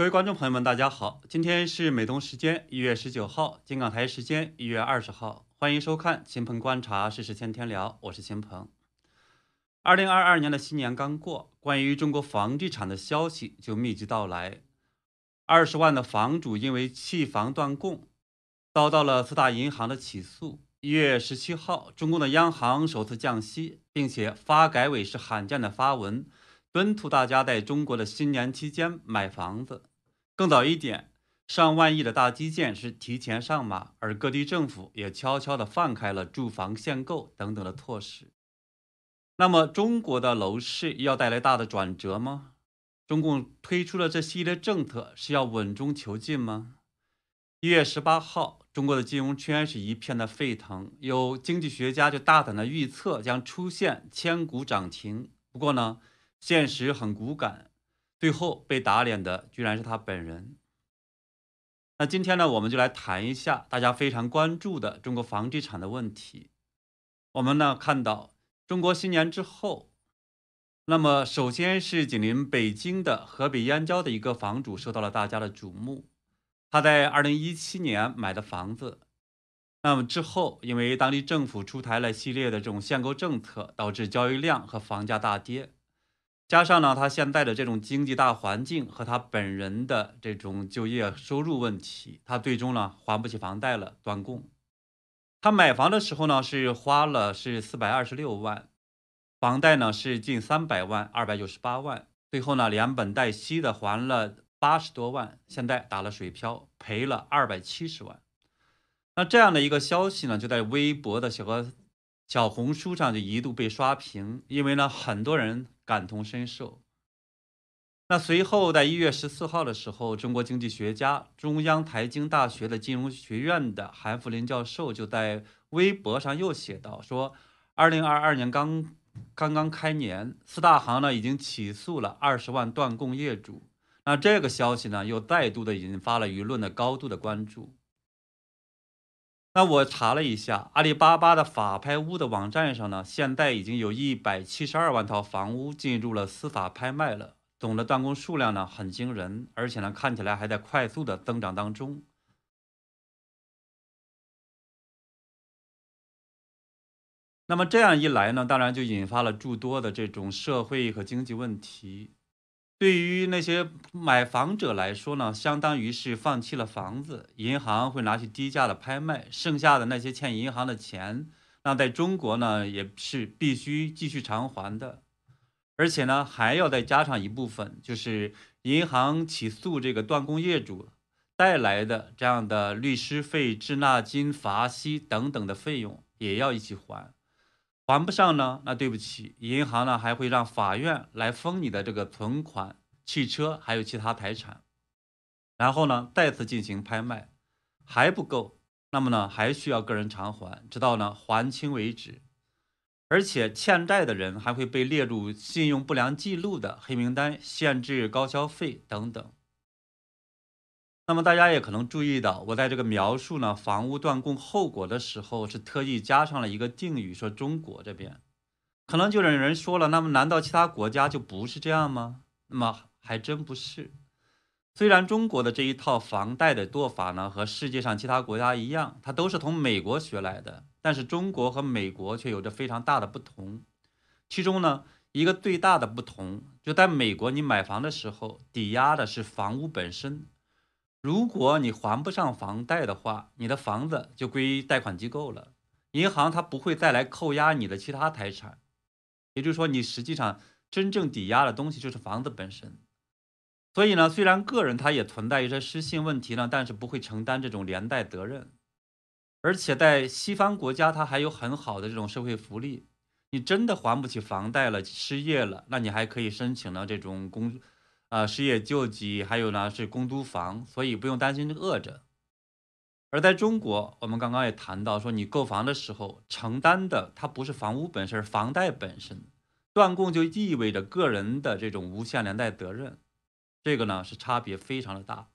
各位观众朋友们，大家好，今天是美东时间一月十九号，金港台时间一月二十号，欢迎收看秦鹏观察时事天天聊，我是秦鹏。二零二二年的新年刚过，关于中国房地产的消息就密集到来，二十万的房主因为弃房断供，遭到了四大银行的起诉。一月十七号，中共的央行首次降息，并且发改委是罕见的发文，敦促大家在中国的新年期间买房子。更早一点，上万亿的大基建是提前上马，而各地政府也悄悄地放开了住房限购等等的措施。那么，中国的楼市要带来大的转折吗？中共推出了这系列政策是要稳中求进吗？一月十八号，中国的金融圈是一片的沸腾，有经济学家就大胆的预测将出现千股涨停。不过呢，现实很骨感。最后被打脸的居然是他本人。那今天呢，我们就来谈一下大家非常关注的中国房地产的问题。我们呢看到中国新年之后，那么首先是紧邻北京的河北燕郊的一个房主受到了大家的瞩目。他在二零一七年买的房子，那么之后因为当地政府出台了系列的这种限购政策，导致交易量和房价大跌。加上呢，他现在的这种经济大环境和他本人的这种就业收入问题，他最终呢还不起房贷了，断供。他买房的时候呢是花了是四百二十六万，房贷呢是近三百万，二百九十八万，最后呢连本带息的还了八十多万，现在打了水漂，赔了二百七十万。那这样的一个消息呢，就在微博的小个小红书上就一度被刷屏，因为呢很多人。感同身受。那随后，在一月十四号的时候，中国经济学家、中央财经大学的金融学院的韩福林教授就在微博上又写道：“说，二零二二年刚刚刚开年，四大行呢已经起诉了二十万断供业主。那这个消息呢，又再度的引发了舆论的高度的关注。”那我查了一下，阿里巴巴的法拍屋的网站上呢，现在已经有一百七十二万套房屋进入了司法拍卖了，总的断供数量呢很惊人，而且呢看起来还在快速的增长当中。那么这样一来呢，当然就引发了诸多的这种社会和经济问题。对于那些买房者来说呢，相当于是放弃了房子，银行会拿去低价的拍卖，剩下的那些欠银行的钱，那在中国呢也是必须继续偿还的，而且呢还要再加上一部分，就是银行起诉这个断供业主带来的这样的律师费、滞纳金、罚息等等的费用也要一起还。还不上呢，那对不起，银行呢还会让法院来封你的这个存款、汽车还有其他财产，然后呢再次进行拍卖，还不够，那么呢还需要个人偿还，直到呢还清为止。而且欠债的人还会被列入信用不良记录的黑名单，限制高消费等等。那么大家也可能注意到，我在这个描述呢房屋断供后果的时候，是特意加上了一个定语，说中国这边，可能就有人说了，那么难道其他国家就不是这样吗？那么还真不是。虽然中国的这一套房贷的做法呢和世界上其他国家一样，它都是从美国学来的，但是中国和美国却有着非常大的不同。其中呢一个最大的不同，就在美国，你买房的时候抵押的是房屋本身。如果你还不上房贷的话，你的房子就归贷款机构了，银行它不会再来扣押你的其他财产，也就是说，你实际上真正抵押的东西就是房子本身。所以呢，虽然个人他也存在一些失信问题呢，但是不会承担这种连带责任。而且在西方国家，它还有很好的这种社会福利，你真的还不起房贷了，失业了，那你还可以申请呢这种工。啊，失业救济，还有呢是公租房，所以不用担心饿着。而在中国，我们刚刚也谈到说，你购房的时候承担的它不是房屋本身，房贷本身，断供就意味着个人的这种无限连带责任，这个呢是差别非常的大。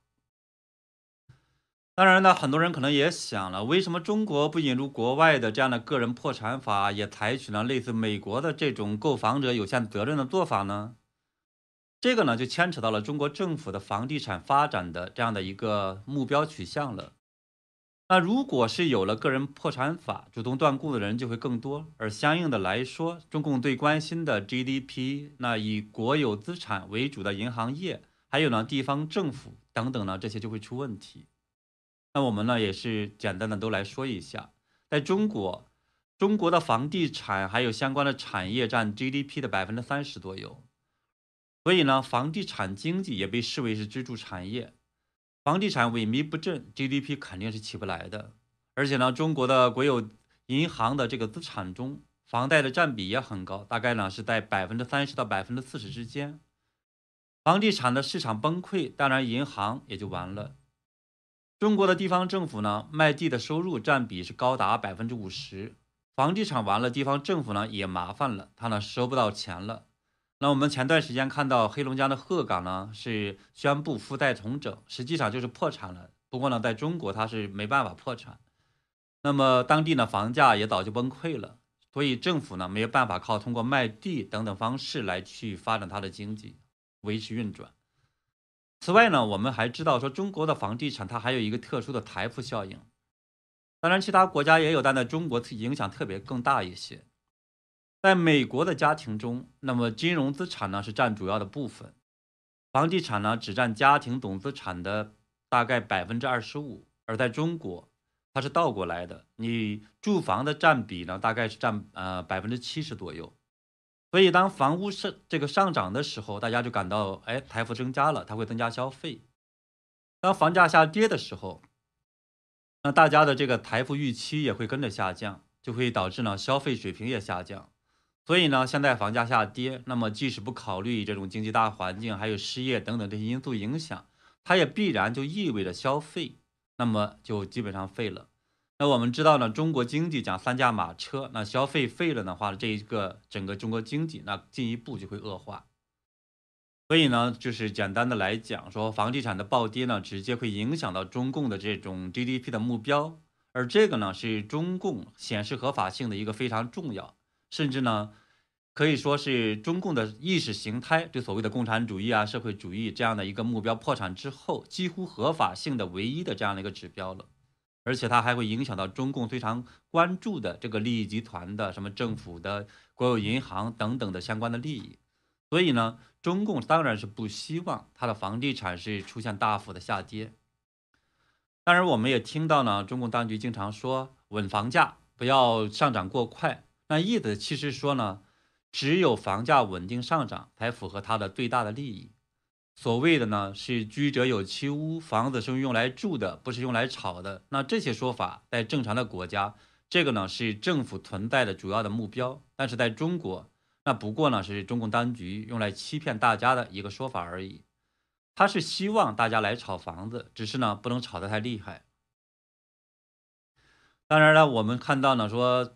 当然呢，很多人可能也想了，为什么中国不引入国外的这样的个人破产法，也采取了类似美国的这种购房者有限责任的做法呢？这个呢就牵扯到了中国政府的房地产发展的这样的一个目标取向了。那如果是有了个人破产法，主动断供的人就会更多，而相应的来说，中共最关心的 GDP，那以国有资产为主的银行业，还有呢地方政府等等呢，这些就会出问题。那我们呢也是简单的都来说一下，在中国，中国的房地产还有相关的产业占 GDP 的百分之三十左右，所以呢，房地产经济也被视为是支柱产业。房地产萎靡不振，GDP 肯定是起不来的。而且呢，中国的国有银行的这个资产中，房贷的占比也很高，大概呢是在百分之三十到百分之四十之间。房地产的市场崩溃，当然银行也就完了。中国的地方政府呢，卖地的收入占比是高达百分之五十。房地产完了，地方政府呢也麻烦了，他呢收不到钱了。那我们前段时间看到黑龙江的鹤岗呢，是宣布负债重整，实际上就是破产了。不过呢，在中国它是没办法破产。那么当地呢，房价也早就崩溃了，所以政府呢没有办法靠通过卖地等等方式来去发展它的经济，维持运转。此外呢，我们还知道说中国的房地产它还有一个特殊的财富效应，当然其他国家也有，但在中国影响特别更大一些。在美国的家庭中，那么金融资产呢是占主要的部分，房地产呢只占家庭总资产的大概百分之二十五，而在中国，它是倒过来的，你住房的占比呢大概是占呃百分之七十左右，所以当房屋上这个上涨的时候，大家就感到哎财富增加了，它会增加消费；当房价下跌的时候，那大家的这个财富预期也会跟着下降，就会导致呢消费水平也下降。所以呢，现在房价下跌，那么即使不考虑这种经济大环境，还有失业等等这些因素影响，它也必然就意味着消费，那么就基本上废了。那我们知道呢，中国经济讲三驾马车，那消费废了的话，这一个整个中国经济那进一步就会恶化。所以呢，就是简单的来讲，说房地产的暴跌呢，直接会影响到中共的这种 GDP 的目标，而这个呢，是中共显示合法性的一个非常重要。甚至呢，可以说是中共的意识形态对所谓的共产主义啊、社会主义这样的一个目标破产之后，几乎合法性的唯一的这样的一个指标了。而且它还会影响到中共非常关注的这个利益集团的什么政府的国有银行等等的相关的利益。所以呢，中共当然是不希望它的房地产是出现大幅的下跌。当然，我们也听到呢，中共当局经常说稳房价，不要上涨过快。那意思其实说呢，只有房价稳定上涨，才符合他的最大的利益。所谓的呢是居者有其屋，房子是用来住的，不是用来炒的。那这些说法在正常的国家，这个呢是政府存在的主要的目标。但是在中国，那不过呢是中共当局用来欺骗大家的一个说法而已。他是希望大家来炒房子，只是呢不能炒得太厉害。当然了，我们看到呢说。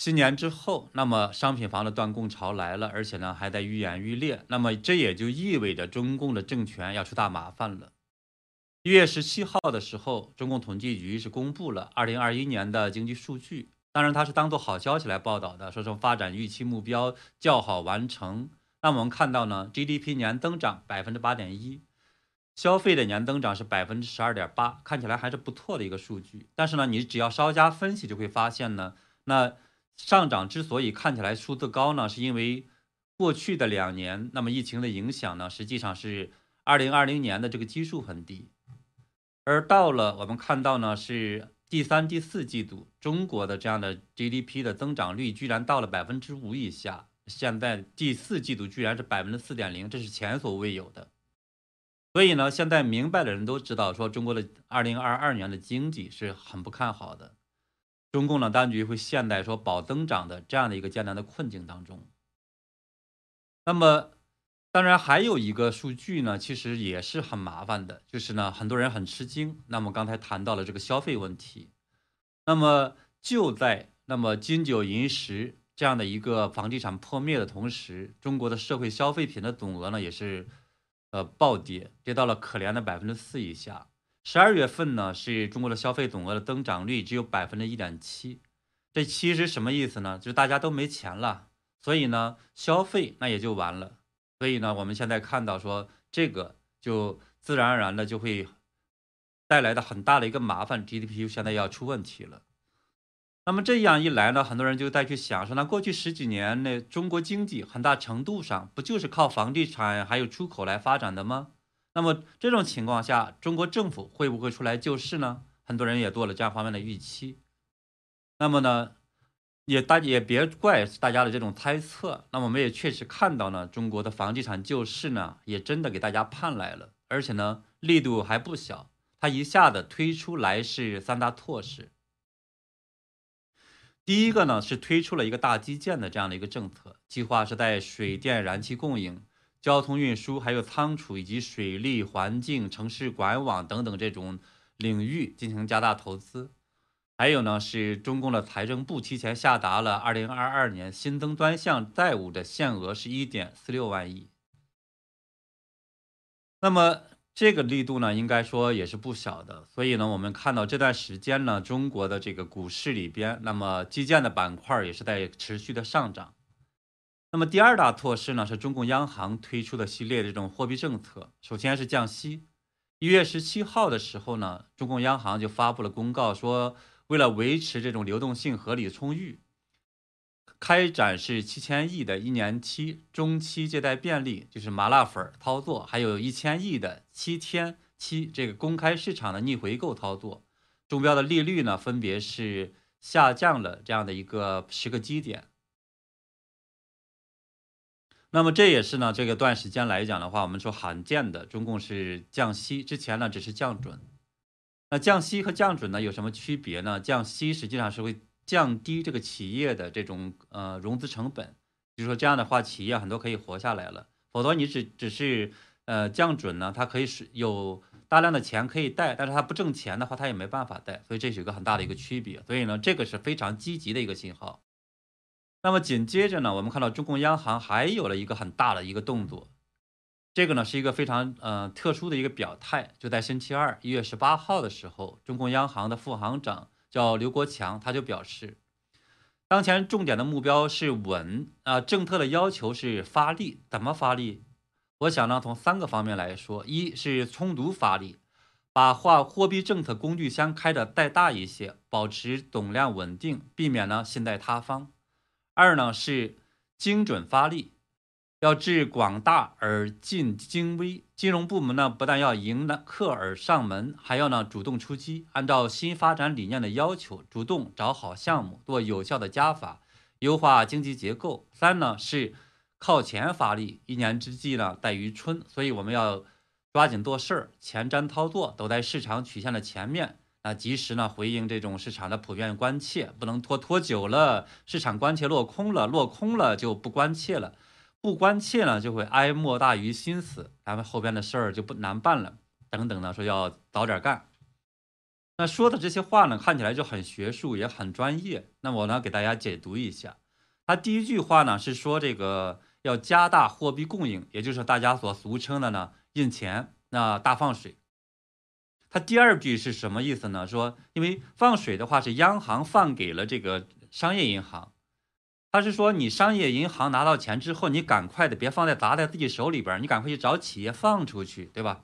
新年之后，那么商品房的断供潮来了，而且呢还在愈演愈烈。那么这也就意味着中共的政权要出大麻烦了。一月十七号的时候，中共统计局是公布了二零二一年的经济数据，当然它是当做好消息来报道的，说是发展预期目标较好完成。那我们看到呢，GDP 年增长百分之八点一，消费的年增长是百分之十二点八，看起来还是不错的一个数据。但是呢，你只要稍加分析，就会发现呢，那。上涨之所以看起来数字高呢，是因为过去的两年，那么疫情的影响呢，实际上是二零二零年的这个基数很低，而到了我们看到呢，是第三、第四季度，中国的这样的 GDP 的增长率居然到了百分之五以下，现在第四季度居然是百分之四点零，这是前所未有的。所以呢，现在明白的人都知道，说中国的二零二二年的经济是很不看好的。中共呢，当局会陷在说保增长的这样的一个艰难的困境当中。那么，当然还有一个数据呢，其实也是很麻烦的，就是呢，很多人很吃惊。那么刚才谈到了这个消费问题，那么就在那么金九银十这样的一个房地产破灭的同时，中国的社会消费品的总额呢，也是呃暴跌，跌到了可怜的百分之四以下。十二月份呢，是中国的消费总额的增长率只有百分之一点七，这其实什么意思呢？就是大家都没钱了，所以呢，消费那也就完了。所以呢，我们现在看到说这个就自然而然的就会带来的很大的一个麻烦，GDP 就现在要出问题了。那么这样一来呢，很多人就再去想说，那过去十几年那中国经济很大程度上不就是靠房地产还有出口来发展的吗？那么这种情况下，中国政府会不会出来救市呢？很多人也做了这样方面的预期。那么呢，也大也别怪大家的这种猜测。那么我们也确实看到呢，中国的房地产救市呢，也真的给大家盼来了，而且呢，力度还不小。它一下子推出来是三大措施。第一个呢是推出了一个大基建的这样的一个政策，计划是在水电燃气供应、交通运输、还有仓储以及水利环境、城市管网等等这种领域进行加大投资。还有呢是中共的财政部提前下达了二零二二年新增专项债务的限额是一点四六万亿。那么。这个力度呢，应该说也是不小的。所以呢，我们看到这段时间呢，中国的这个股市里边，那么基建的板块也是在持续的上涨。那么第二大措施呢，是中共央行推出的系列的这种货币政策。首先是降息。一月十七号的时候呢，中共央行就发布了公告，说为了维持这种流动性合理充裕。开展是七千亿的一年期中期借贷便利，就是麻辣粉操作，还有一千亿的七天期这个公开市场的逆回购操作，中标的利率呢分别是下降了这样的一个十个基点。那么这也是呢这个段时间来讲的话，我们说罕见的中共是降息，之前呢只是降准。那降息和降准呢有什么区别呢？降息实际上是会。降低这个企业的这种呃融资成本，就是说这样的话，企业很多可以活下来了。否则你只只是呃降准呢，它可以是有大量的钱可以贷，但是它不挣钱的话，它也没办法贷。所以这是一个很大的一个区别。所以呢，这个是非常积极的一个信号。那么紧接着呢，我们看到中共央行还有了一个很大的一个动作，这个呢是一个非常呃特殊的一个表态。就在星期二一月十八号的时候，中共央行的副行长。叫刘国强，他就表示，当前重点的目标是稳啊，政策的要求是发力，怎么发力？我想呢，从三个方面来说，一是充足发力，把货货币政策工具箱开的再大一些，保持总量稳定，避免呢信贷塌方；二呢是精准发力。要治广大而尽精微，金融部门呢不但要迎难客而上门，还要呢主动出击，按照新发展理念的要求，主动找好项目，做有效的加法，优化经济结构。三呢是靠前发力，一年之计呢在于春，所以我们要抓紧做事儿，前瞻操作走在市场曲线的前面，那及时呢回应这种市场的普遍关切，不能拖拖久了，市场关切落空了，落空了就不关切了。不关切呢，就会哀莫大于心死，咱们后边的事儿就不难办了。等等呢，说要早点干。那说的这些话呢，看起来就很学术，也很专业。那我呢，给大家解读一下。他第一句话呢是说这个要加大货币供应，也就是大家所俗称的呢印钱，那大放水。他第二句是什么意思呢？说因为放水的话是央行放给了这个商业银行。他是说，你商业银行拿到钱之后，你赶快的别放在砸在自己手里边，你赶快去找企业放出去，对吧？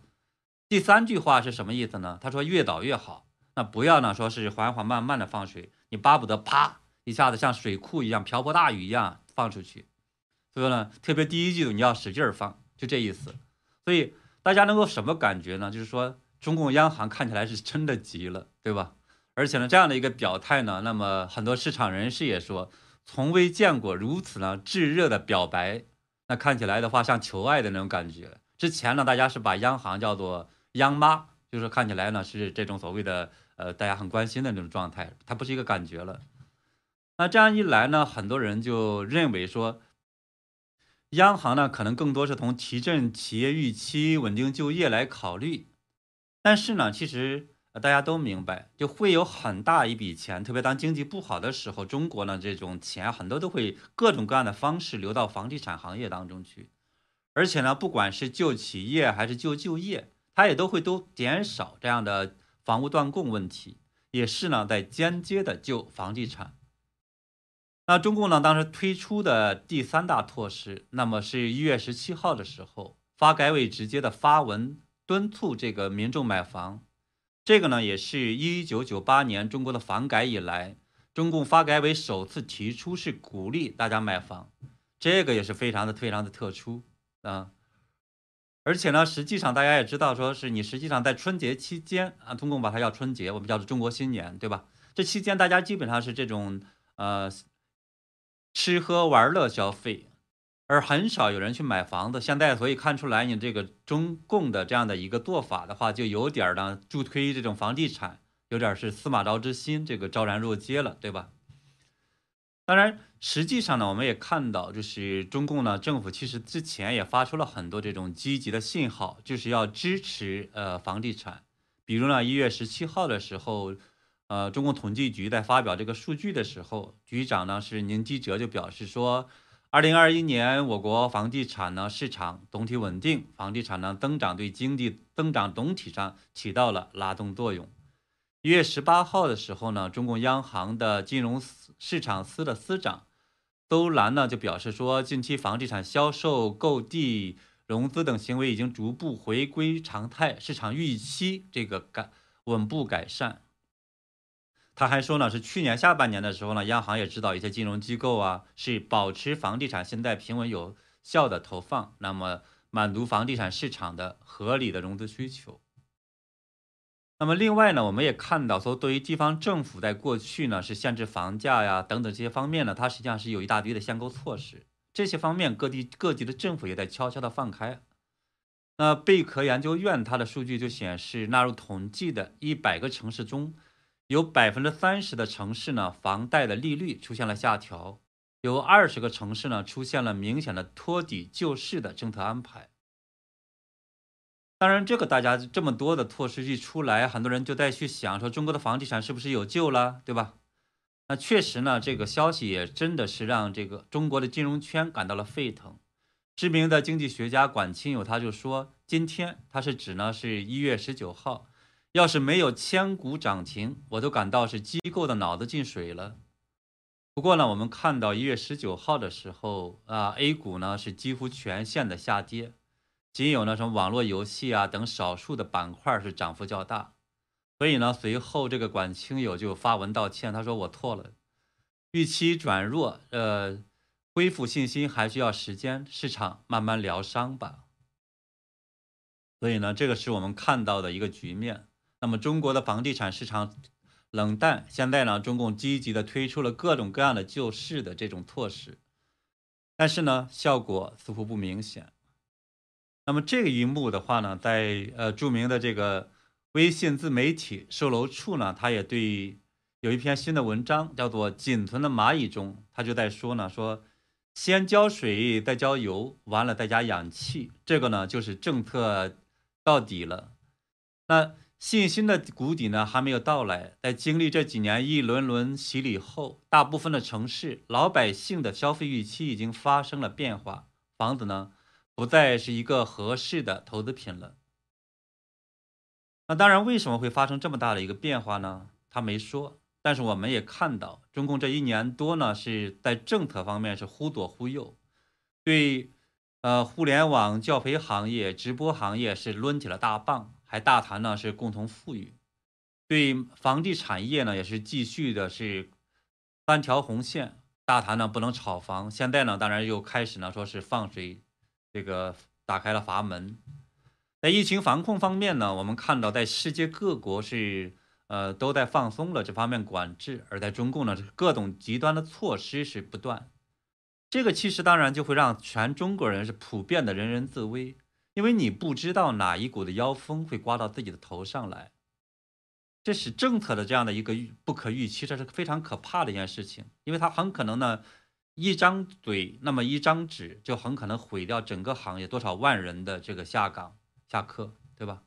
第三句话是什么意思呢？他说越早越好，那不要呢说是缓缓慢慢的放水，你巴不得啪一下子像水库一样瓢泼大雨一样放出去。所以呢，特别第一季度你要使劲儿放，就这意思。所以大家能够什么感觉呢？就是说中共央行看起来是真的急了，对吧？而且呢，这样的一个表态呢，那么很多市场人士也说。从未见过如此呢炙热的表白，那看起来的话像求爱的那种感觉。之前呢，大家是把央行叫做央妈，就是看起来呢是这种所谓的呃大家很关心的那种状态，它不是一个感觉了。那这样一来呢，很多人就认为说，央行呢可能更多是从提振企业预期、稳定就业来考虑，但是呢，其实。大家都明白，就会有很大一笔钱，特别当经济不好的时候，中国呢这种钱很多都会各种各样的方式流到房地产行业当中去，而且呢，不管是救企业还是救就业，它也都会都减少这样的房屋断供问题，也是呢在间接的救房地产。那中共呢当时推出的第三大措施，那么是一月十七号的时候，发改委直接的发文敦促这个民众买房。这个呢也是一九九八年中国的房改以来，中共发改委首次提出是鼓励大家买房，这个也是非常的非常的特殊啊。而且呢，实际上大家也知道，说是你实际上在春节期间啊，中共把它叫春节，我们叫做中国新年，对吧？这期间大家基本上是这种呃吃喝玩乐消费，而很少有人去买房子。现在所以看出来，你这个中共的这样的一个做法的话，就有点儿呢助推这种房地产，有点是司马昭之心，这个昭然若揭了，对吧？当然，实际上呢，我们也看到，就是中共呢政府其实之前也发出了很多这种积极的信号，就是要支持呃房地产。比如呢，一月十七号的时候，呃，中共统计局在发表这个数据的时候，局长呢是宁吉喆就表示说，二零二一年我国房地产呢市场总体稳定，房地产呢增长对经济增长总体上起到了拉动作用。一月十八号的时候呢，中共央行的金融司市场司的司长邹兰呢就表示说，近期房地产销售、购地、融资等行为已经逐步回归常态，市场预期这个改稳步改善。他还说呢，是去年下半年的时候呢，央行也指导一些金融机构啊，是保持房地产信贷平稳有效的投放，那么满足房地产市场的合理的融资需求。那么另外呢，我们也看到说，对于地方政府在过去呢是限制房价呀等等这些方面呢，它实际上是有一大堆的限购措施。这些方面各地各级的政府也在悄悄的放开。那贝壳研究院它的数据就显示，纳入统计的一百个城市中，有百分之三十的城市呢房贷的利率出现了下调，有二十个城市呢出现了明显的托底救市的政策安排。当然，这个大家这么多的措施一出来，很多人就在去想说，中国的房地产是不是有救了，对吧？那确实呢，这个消息也真的是让这个中国的金融圈感到了沸腾。知名的经济学家管清友他就说，今天他是指呢是一月十九号，要是没有千股涨停，我都感到是机构的脑子进水了。不过呢，我们看到一月十九号的时候啊，A 股呢是几乎全线的下跌。仅有呢什么网络游戏啊等少数的板块是涨幅较大，所以呢随后这个管清友就发文道歉，他说我错了，预期转弱，呃，恢复信心还需要时间，市场慢慢疗伤吧。所以呢这个是我们看到的一个局面。那么中国的房地产市场冷淡，现在呢中共积极的推出了各种各样的救市的这种措施，但是呢效果似乎不明显。那么这一幕的话呢，在呃著名的这个微信自媒体售楼处呢，他也对有一篇新的文章叫做《仅存的蚂蚁》中，他就在说呢，说先浇水再浇油，完了再加氧气，这个呢就是政策到底了。那信心的谷底呢还没有到来，在经历这几年一轮轮洗礼后，大部分的城市老百姓的消费预期已经发生了变化，房子呢？不再是一个合适的投资品了。那当然，为什么会发生这么大的一个变化呢？他没说。但是我们也看到，中共这一年多呢，是在政策方面是忽左忽右，对呃互联网教培行业、直播行业是抡起了大棒，还大谈呢是共同富裕；对房地产业呢也是继续的是三条红线，大谈呢不能炒房。现在呢，当然又开始呢说是放水。这个打开了阀门，在疫情防控方面呢，我们看到在世界各国是呃都在放松了这方面管制，而在中共呢，各种极端的措施是不断。这个其实当然就会让全中国人是普遍的人人自危，因为你不知道哪一股的妖风会刮到自己的头上来，这是政策的这样的一个不可预期，这是非常可怕的一件事情，因为它很可能呢。一张嘴，那么一张纸，就很可能毁掉整个行业多少万人的这个下岗下课，对吧？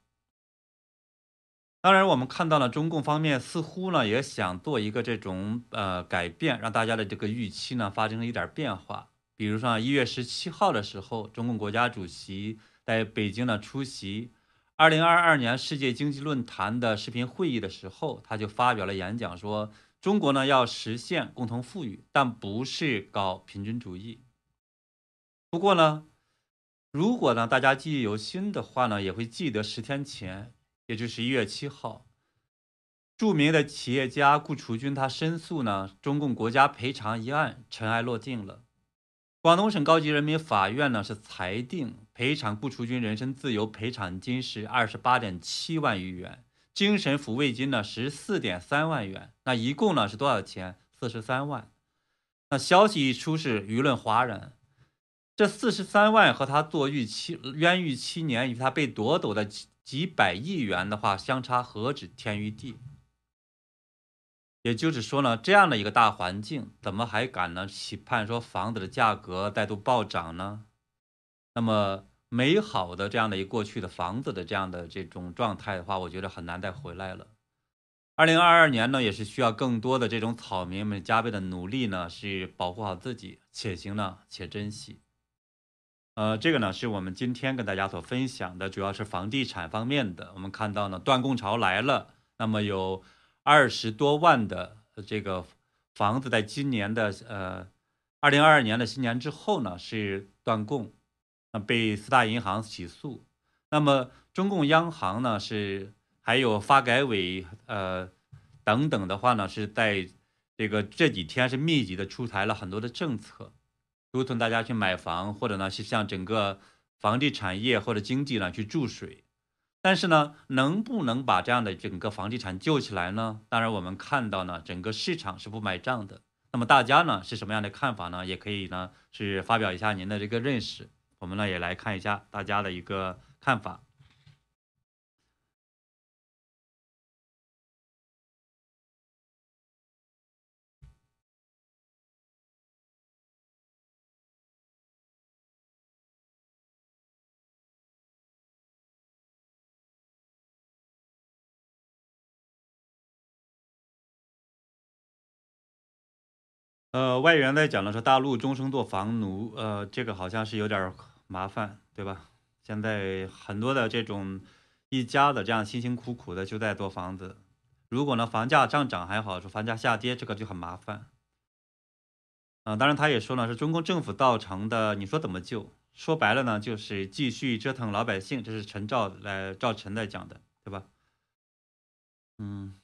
当然，我们看到了中共方面似乎呢也想做一个这种呃改变，让大家的这个预期呢发生一点变化。比如说一月十七号的时候，中共国家主席在北京呢出席二零二二年世界经济论坛的视频会议的时候，他就发表了演讲，说中国呢要实现共同富裕，但不是搞平均主义。不过呢，如果呢大家记忆犹新的话呢，也会记得十天前，也就是一月七号，著名的企业家顾雏军他申诉呢中共国家赔偿一案尘埃落定了。广东省高级人民法院呢是裁定赔偿顾雏军人身自由赔偿金是二十八点七万余元，精神抚慰金呢十四点三万元，那一共呢是多少钱？四十三万。那消息一出是舆论哗然，这四十三万和他坐狱七冤狱七年与他被夺走的几几百亿元的话相差何止天与地？也就是说呢，这样的一个大环境，怎么还敢呢期盼说房子的价格再度暴涨呢？那么美好的这样的一过去的房子的这样的这种状态的话，我觉得很难再回来了。二零二二年呢，也是需要更多的这种草民们加倍的努力呢，是保护好自己，且行呢且珍惜。呃，这个呢是我们今天跟大家所分享的，主要是房地产方面的。我们看到呢，断供潮来了，那么有。二十多万的这个房子，在今年的呃二零二二年的新年之后呢，是断供，那被四大银行起诉。那么中共央行呢，是还有发改委呃等等的话呢，是在这个这几天是密集的出台了很多的政策，如同大家去买房，或者呢是向整个房地产业或者经济呢去注水。但是呢，能不能把这样的整个房地产救起来呢？当然，我们看到呢，整个市场是不买账的。那么大家呢是什么样的看法呢？也可以呢是发表一下您的这个认识。我们呢也来看一下大家的一个看法。呃，外援在讲的是大陆终生做房奴，呃，这个好像是有点麻烦，对吧？现在很多的这种一家的这样辛辛苦苦的就在做房子，如果呢房价上涨还好，说房价下跌这个就很麻烦。啊，当然他也说了是中共政府造成的，你说怎么救？说白了呢就是继续折腾老百姓，这是陈照来赵晨在讲的，对吧？嗯。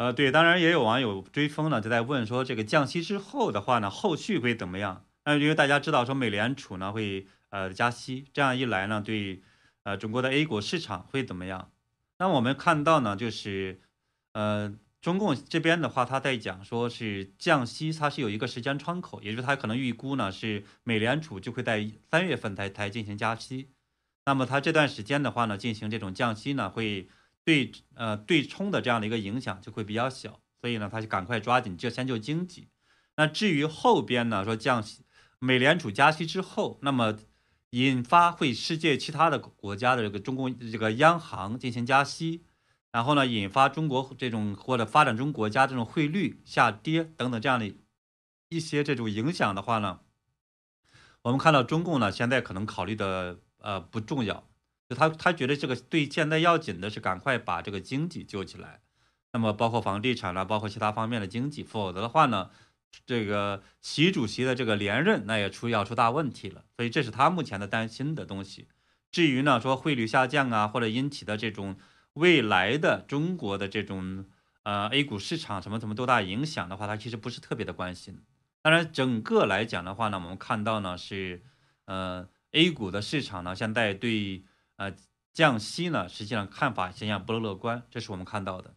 呃，对，当然也有网友追风呢，就在问说，这个降息之后的话呢，后续会怎么样？那因为大家知道说，美联储呢会呃加息，这样一来呢，对呃中国的 A 股市场会怎么样？那我们看到呢，就是呃中共这边的话，他在讲说是降息，它是有一个时间窗口，也就是他可能预估呢是美联储就会在三月份才才进行加息，那么他这段时间的话呢，进行这种降息呢会。对，呃，对冲的这样的一个影响就会比较小，所以呢，他就赶快抓紧就先救经济。那至于后边呢，说降息，美联储加息之后，那么引发会世界其他的国家的这个中共这个央行进行加息，然后呢，引发中国这种或者发展中国家这种汇率下跌等等这样的一些这种影响的话呢，我们看到中共呢现在可能考虑的呃不重要。就他他觉得这个对现在要紧的是赶快把这个经济救起来，那么包括房地产啦，包括其他方面的经济，否则的话呢，这个习主席的这个连任那也出要出大问题了，所以这是他目前的担心的东西。至于呢说汇率下降啊，或者引起的这种未来的中国的这种呃 A 股市场什么什么多大影响的话，他其实不是特别的关心。当然整个来讲的话呢，我们看到呢是呃 A 股的市场呢现在对。呃，降息呢，实际上看法现象不乐观，这是我们看到的。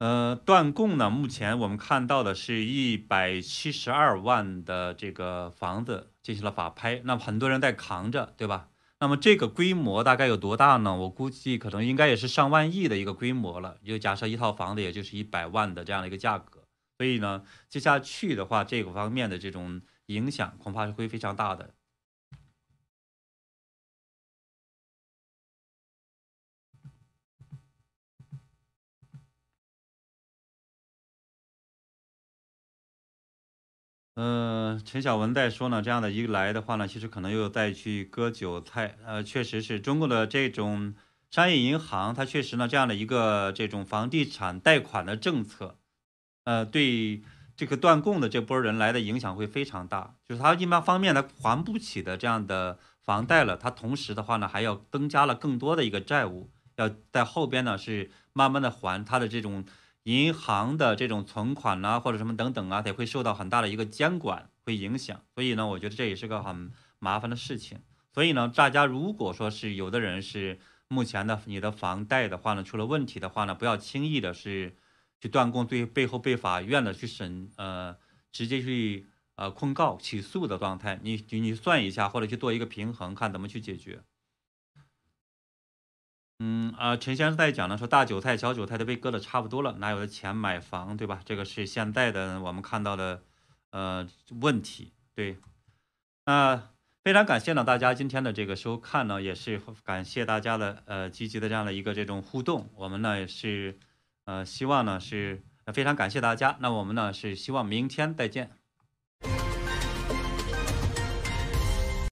呃，断供呢，目前我们看到的是一百七十二万的这个房子进行了法拍，那么很多人在扛着，对吧？那么这个规模大概有多大呢？我估计可能应该也是上万亿的一个规模了。就假设一套房子也就是一百万的这样的一个价格，所以呢，接下去的话，这个方面的这种影响恐怕是会非常大的。呃，陈晓文在说呢，这样的一来的话呢，其实可能又再去割韭菜。呃，确实是中国的这种商业银行，它确实呢这样的一个这种房地产贷款的政策，呃，对这个断供的这波人来的影响会非常大。就是他一般方面他还不起的这样的房贷了，他同时的话呢还要增加了更多的一个债务，要在后边呢是慢慢的还他的这种。银行的这种存款呐，或者什么等等啊，也会受到很大的一个监管，会影响。所以呢，我觉得这也是个很麻烦的事情。所以呢，大家如果说是有的人是目前的你的房贷的话呢，出了问题的话呢，不要轻易的是去断供，对背后被法院的去审，呃，直接去呃控告起诉的状态，你你算一下，或者去做一个平衡，看怎么去解决。嗯啊，陈先生在讲呢，说大韭菜、小韭菜都被割的差不多了，哪有的钱买房，对吧？这个是现在的我们看到的呃问题。对，那非常感谢呢大家今天的这个收看呢，也是感谢大家的呃积极的这样的一个这种互动。我们呢也是呃希望呢是非常感谢大家。那我们呢是希望明天再见。